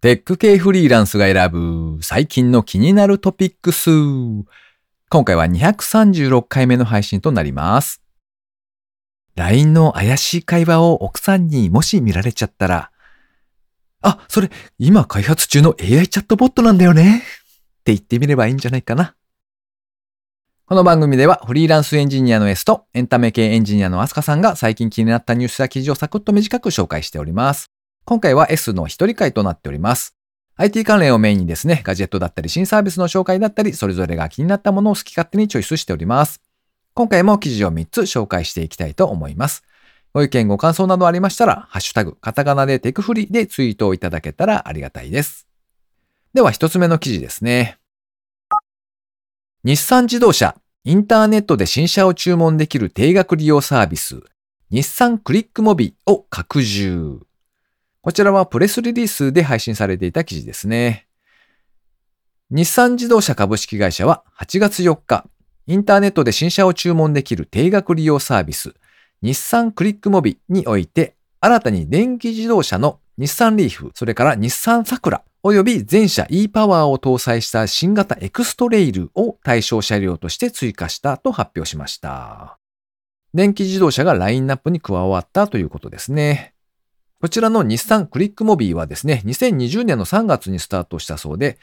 テック系フリーランスが選ぶ最近の気になるトピックス。今回は236回目の配信となります。LINE の怪しい会話を奥さんにもし見られちゃったら、あ、それ今開発中の AI チャットボットなんだよね。って言ってみればいいんじゃないかな。この番組ではフリーランスエンジニアの S とエンタメ系エンジニアのアスカさんが最近気になったニュースや記事をサクッと短く紹介しております。今回は S の一人会となっております。IT 関連をメインにですね、ガジェットだったり新サービスの紹介だったり、それぞれが気になったものを好き勝手にチョイスしております。今回も記事を3つ紹介していきたいと思います。ご意見ご感想などありましたら、ハッシュタグ、カタカナでテクフリでツイートをいただけたらありがたいです。では一つ目の記事ですね。日産自動車、インターネットで新車を注文できる定額利用サービス、日産クリックモビを拡充。こちらはプレスリリースで配信されていた記事ですね。日産自動車株式会社は8月4日、インターネットで新車を注文できる定額利用サービス、日産クリックモビにおいて、新たに電気自動車の日産リーフ、それから日産サクラ、および全車 e-Power を搭載した新型エクストレイルを対象車両として追加したと発表しました。電気自動車がラインナップに加わったということですね。こちらの日産クリックモビーはですね、2020年の3月にスタートしたそうで、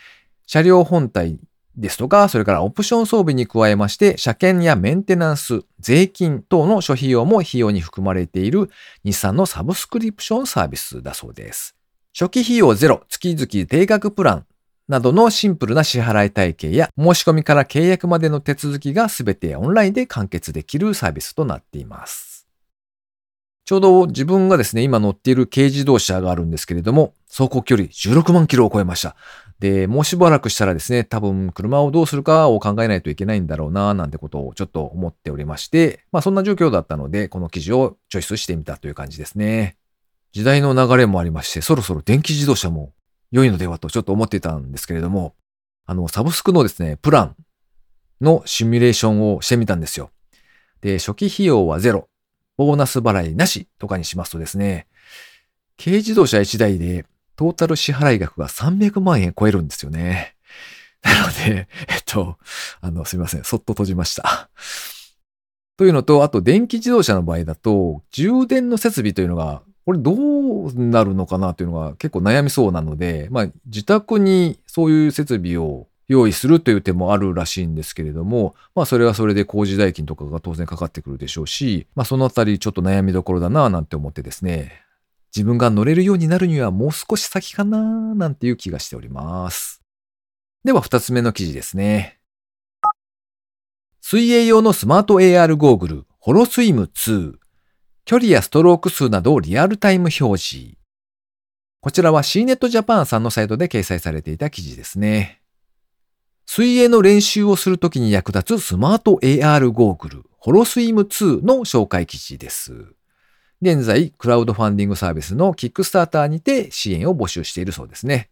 車両本体ですとか、それからオプション装備に加えまして、車検やメンテナンス、税金等の諸費用も費用に含まれている日産のサブスクリプションサービスだそうです。初期費用ゼロ、月々定額プランなどのシンプルな支払い体系や申し込みから契約までの手続きがすべてオンラインで完結できるサービスとなっています。ちょうど自分がですね、今乗っている軽自動車があるんですけれども、走行距離16万キロを超えました。で、もうしばらくしたらですね、多分車をどうするかを考えないといけないんだろうな、なんてことをちょっと思っておりまして、まあそんな状況だったので、この記事をチョイスしてみたという感じですね。時代の流れもありまして、そろそろ電気自動車も良いのではとちょっと思ってたんですけれども、あの、サブスクのですね、プランのシミュレーションをしてみたんですよ。で、初期費用はゼロ、ボーナス払いなしとかにしますとですね、軽自動車1台でトータル支払い額が300万円超えるんですよね。なので、えっと、あの、すみません、そっと閉じました。というのと、あと電気自動車の場合だと、充電の設備というのが、これどうなるのかなというのが結構悩みそうなので、まあ自宅にそういう設備を用意するという手もあるらしいんですけれども、まあそれはそれで工事代金とかが当然かかってくるでしょうし、まあそのあたりちょっと悩みどころだなぁなんて思ってですね、自分が乗れるようになるにはもう少し先かなぁなんていう気がしております。では二つ目の記事ですね。水泳用のスマート AR ゴーグル、ホロスイム2。距離やストローク数などをリアルタイム表示。こちらは CNET Japan さんのサイトで掲載されていた記事ですね。水泳の練習をするときに役立つスマート AR ゴーグル、ホロスイム2の紹介記事です。現在、クラウドファンディングサービスのキックスターターにて支援を募集しているそうですね。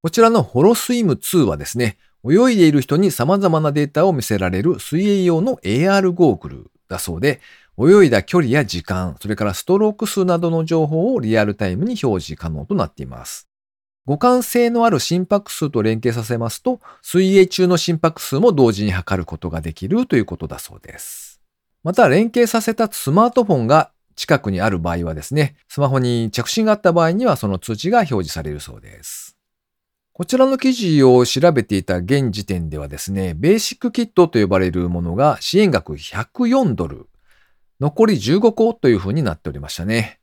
こちらのホロスイム2はですね、泳いでいる人に様々なデータを見せられる水泳用の AR ゴーグルだそうで、泳いだ距離や時間、それからストローク数などの情報をリアルタイムに表示可能となっています。互換性のある心拍数と連携させますと、水泳中の心拍数も同時に測ることができるということだそうです。また、連携させたスマートフォンが近くにある場合はですね、スマホに着信があった場合にはその通知が表示されるそうです。こちらの記事を調べていた現時点ではですね、ベーシックキットと呼ばれるものが支援額104ドル、残り15個という風になっておりましたね。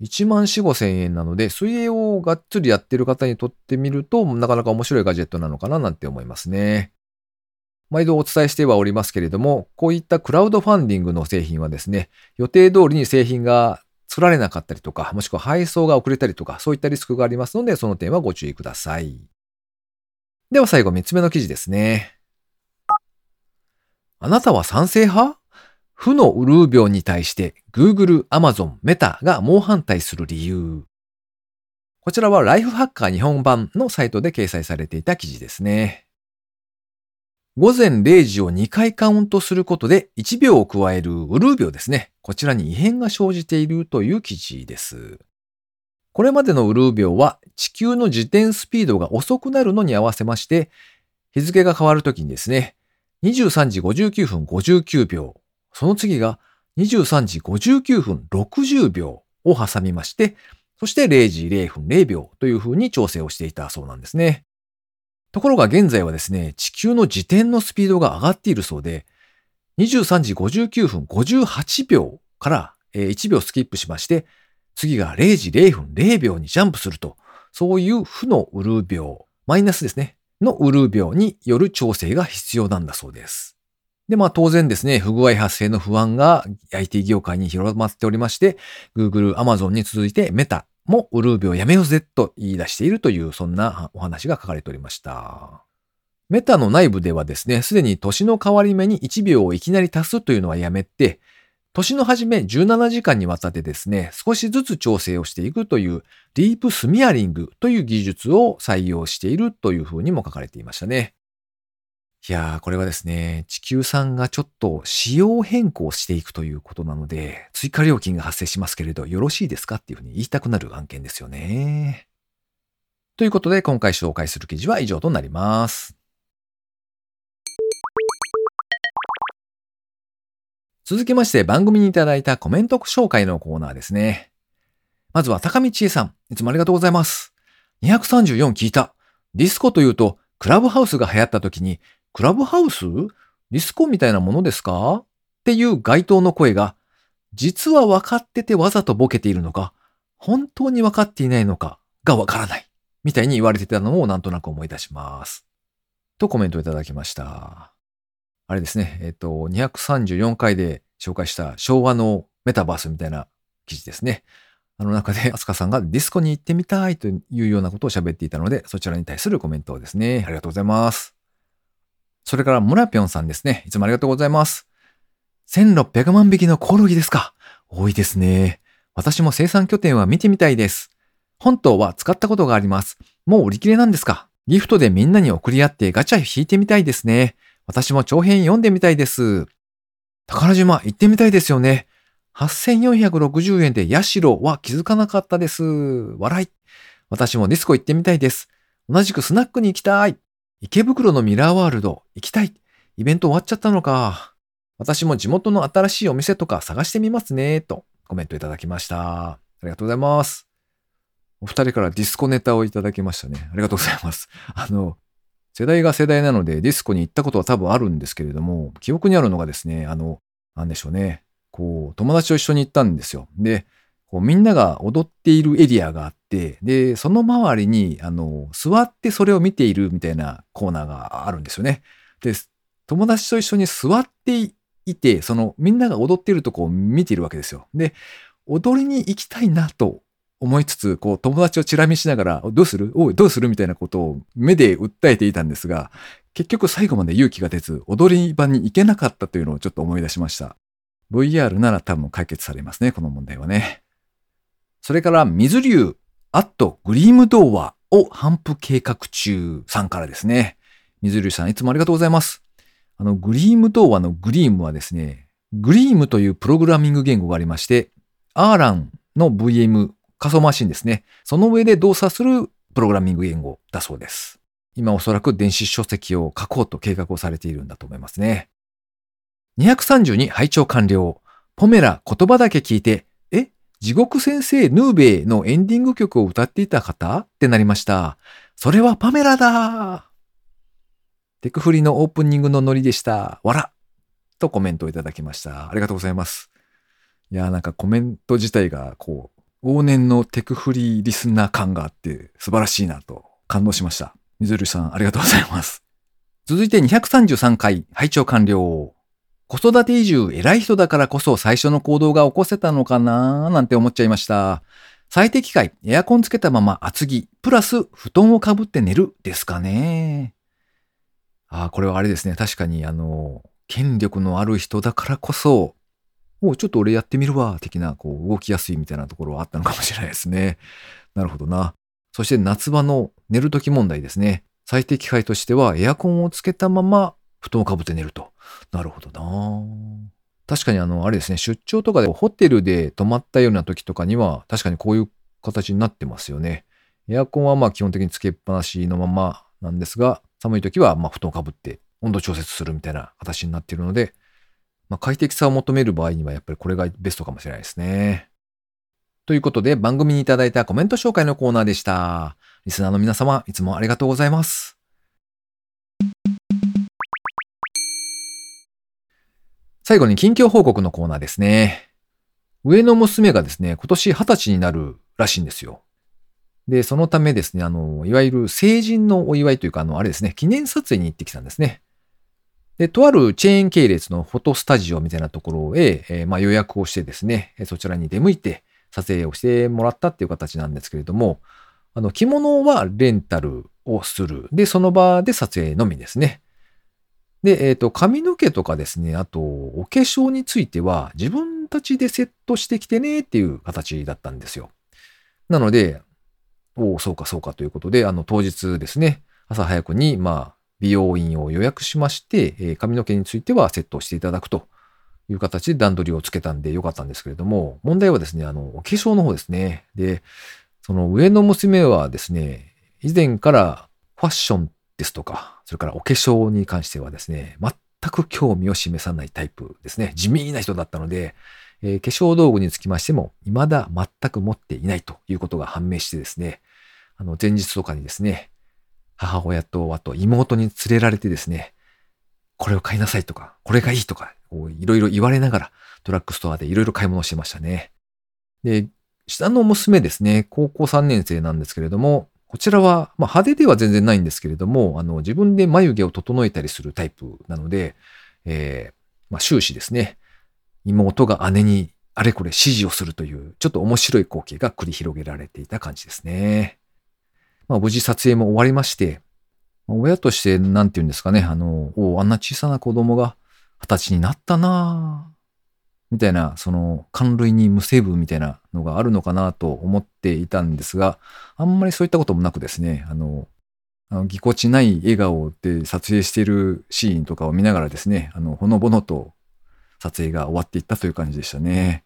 1万4、5千円なので、水泳をがっつりやってる方にとってみると、なかなか面白いガジェットなのかななんて思いますね。毎度お伝えしてはおりますけれども、こういったクラウドファンディングの製品はですね、予定通りに製品が作られなかったりとか、もしくは配送が遅れたりとか、そういったリスクがありますので、その点はご注意ください。では最後3つ目の記事ですね。あなたは賛成派？負のウルー病に対して Google、Amazon、Meta が猛反対する理由。こちらはライフハッカー日本版のサイトで掲載されていた記事ですね。午前0時を2回カウントすることで1秒を加えるウルー病ですね。こちらに異変が生じているという記事です。これまでのウルー病は地球の自転スピードが遅くなるのに合わせまして、日付が変わるときにですね、23時59分59秒、その次が23時59分60秒を挟みまして、そして0時0分0秒という風に調整をしていたそうなんですね。ところが現在はですね、地球の自転のスピードが上がっているそうで、23時59分58秒から1秒スキップしまして、次が0時0分0秒にジャンプすると、そういう負のウルー秒、マイナスですね、のウルー秒による調整が必要なんだそうです。で、まあ当然ですね、不具合発生の不安が IT 業界に広まっておりまして、Google、Amazon に続いてメタもウルー秒やめようぜと言い出しているという、そんなお話が書かれておりました。メタの内部ではですね、すでに年の変わり目に1秒をいきなり足すというのはやめて、年の初め17時間にわたってですね、少しずつ調整をしていくというディープスミアリングという技術を採用しているというふうにも書かれていましたね。いやー、これはですね、地球さんがちょっと仕様変更していくということなので、追加料金が発生しますけれど、よろしいですかっていうふうに言いたくなる案件ですよね。ということで、今回紹介する記事は以上となります。続きまして番組にいただいたコメント紹介のコーナーですね。まずは高道恵さん、いつもありがとうございます。234聞いた。ディスコというと、クラブハウスが流行った時に、クラブハウス？ディスコみたいなものですか？っていう該当の声が、実は分かっててわざとボケているのか、本当に分かっていないのかが分からない。みたいに言われてたのをなんとなく思い出します。とコメントいただきました。あれですね、えっ、と、234回で紹介した昭和のメタバースみたいな記事ですね。あの中で、アスカさんがディスコに行ってみたいというようなことを喋っていたので、そちらに対するコメントですね。ありがとうございます。それから、村ぴょんさんですね。いつもありがとうございます。1600万匹のコオロギですか。多いですね。私も生産拠点は見てみたいです。本島は使ったことがあります。もう売り切れなんですかギフトでみんなに送り合ってガチャ引いてみたいですね。私も長編読んでみたいです。宝島行ってみたいですよね。8460円でヤシロは気づかなかったです。笑い。私もディスコ行ってみたいです。同じくスナックに行きたい。池袋のミラーワールド行きたい。イベント終わっちゃったのか。私も地元の新しいお店とか探してみますね。とコメントいただきました。ありがとうございます。お二人からディスコネタをいただきましたね。ありがとうございます。あの、世代が世代なのでディスコに行ったことは多分あるんですけれども、記憶にあるのがですね、あの、なんでしょうね。こう、友達と一緒に行ったんですよ。で、こうみんなが踊っているエリアがあって、で、その周りに、あの、座ってそれを見ているみたいなコーナーがあるんですよね。で、友達と一緒に座っていて、そのみんなが踊っているとこを見ているわけですよ。で、踊りに行きたいなと思いつつ、こう友達をチラ見しながら、どうするおい、どうする？みたいなことを目で訴えていたんですが、結局最後まで勇気が出ず、踊り場に行けなかったというのをちょっと思い出しました。VR なら多分解決されますね、この問題はね。それから、水流、アットグリーム童話を反復計画中さんからですね。水流さん、いつもありがとうございます。あの、グリーム童話のグリームはですね、グリームというプログラミング言語がありまして、アーランの VM 仮想マシンですね。その上で動作するプログラミング言語だそうです。今おそらく電子書籍を書こうと計画をされているんだと思いますね。232拝聴完了。ポメラ言葉だけ聞いて、地獄先生ヌーベイのエンディング曲を歌っていた方ってなりました。それはパメラだテクフリのオープニングのノリでした。わらとコメントをいただきました。ありがとうございます。いやーなんかコメント自体がこう、往年のテクフリリスナー感があって素晴らしいなと感動しました。水るさんありがとうございます。続いて233回、拝聴完了。子育て移住偉い人だからこそ最初の行動が起こせたのかなーなんて思っちゃいました。最適解、エアコンつけたまま厚着、プラス布団をかぶって寝るですかね。ああ、これはあれですね。確かに、あの、権力のある人だからこそ、おちょっと俺やってみるわ、的な、こう、動きやすいみたいなところはあったのかもしれないですね。なるほどな。そして夏場の寝るとき問題ですね。最適解としては、エアコンをつけたまま布団をかぶって寝ると。なるほどな確かにあの、あれですね、出張とかでホテルで泊まったような時とかには、確かにこういう形になってますよね。エアコンはまあ基本的につけっぱなしのままなんですが、寒い時はま布団をかぶって温度調節するみたいな形になっているので、まあ、快適さを求める場合にはやっぱりこれがベストかもしれないですね。ということで番組にいただいたコメント紹介のコーナーでした。リスナーの皆様、いつもありがとうございます。最後に近況報告のコーナーですね。上の娘がですね、今年20歳になるらしいんですよ。で、そのためですね、あの、いわゆる成人のお祝いというか、あの、あれですね、記念撮影に行ってきたんですね。で、とあるチェーン系列のフォトスタジオみたいなところへ、えー、まあ、予約をしてですね、そちらに出向いて撮影をしてもらったっていう形なんですけれども、あの、着物はレンタルをする。で、その場で撮影のみですね。で、えっ、ー、と、髪の毛とかですね、あと、お化粧については自分たちでセットしてきてねっていう形だったんですよ。なので、おお、そうかそうかということで、あの、当日ですね、朝早くに、まあ、美容院を予約しまして、えー、髪の毛についてはセットしていただくという形で段取りをつけたんでよかったんですけれども、問題はですね、あの、お化粧の方ですね。で、その上の娘はですね、以前からファッションですとか、それからお化粧に関してはですね、全く興味を示さないタイプですね。地味な人だったので、えー、化粧道具につきましても、未だ全く持っていないということが判明してですね、あの、前日とかにですね、母親と、あと妹に連れられてですね、これを買いなさいとか、これがいいとか、いろいろ言われながら、ドラッグストアでいろいろ買い物してましたね。で、下の娘ですね、高校3年生なんですけれども、こちらは、まあ、派手では全然ないんですけれども、あの、自分で眉毛を整えたりするタイプなので、えー、まあ、終始ですね、妹が姉にあれこれ指示をするという、ちょっと面白い光景が繰り広げられていた感じですね。まあ、無事撮影も終わりまして、親として、なんて言うんですかね、あの、おあんな小さな子供が二十歳になったなぁみたいな、その、感類に無成分みたいなのがあるのかなと思っていたんですが、あんまりそういったこともなくですね、あの、あのぎこちない笑顔で撮影しているシーンとかを見ながらですね、あの、ほのぼのと撮影が終わっていったという感じでしたね。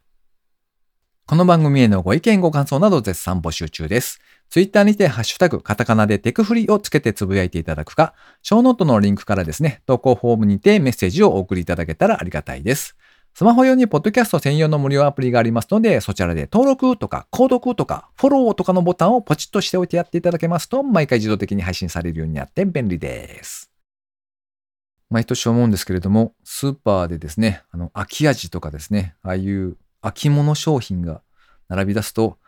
この番組へのご意見ご感想など絶賛募集中です。ツイッターにてハッシュタグカタカナでテクフリをつけてつぶやいていただくか、ショーノートのリンクからですね、投稿フォームにてメッセージをお送りいただけたらありがたいです。スマホ用にポッドキャスト専用の無料アプリがありますので、そちらで登録とか購読とかフォローとかのボタンをポチッとしておいてやっていただけますと、毎回自動的に配信されるようになって便利です。毎年思うんですけれども、スーパーでですね、あの、秋味とかですね、ああいう秋物商品が並び出すと、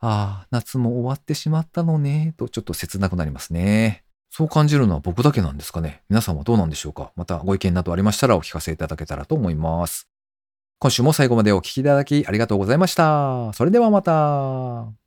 ああ、夏も終わってしまったのね、とちょっと切なくなりますね。そう感じるのは僕だけなんですかね。皆さんはどうなんでしょうかまたご意見などありましたらお聞かせいただけたらと思います。今週も最後までお聴きいただきありがとうございました。それではまた。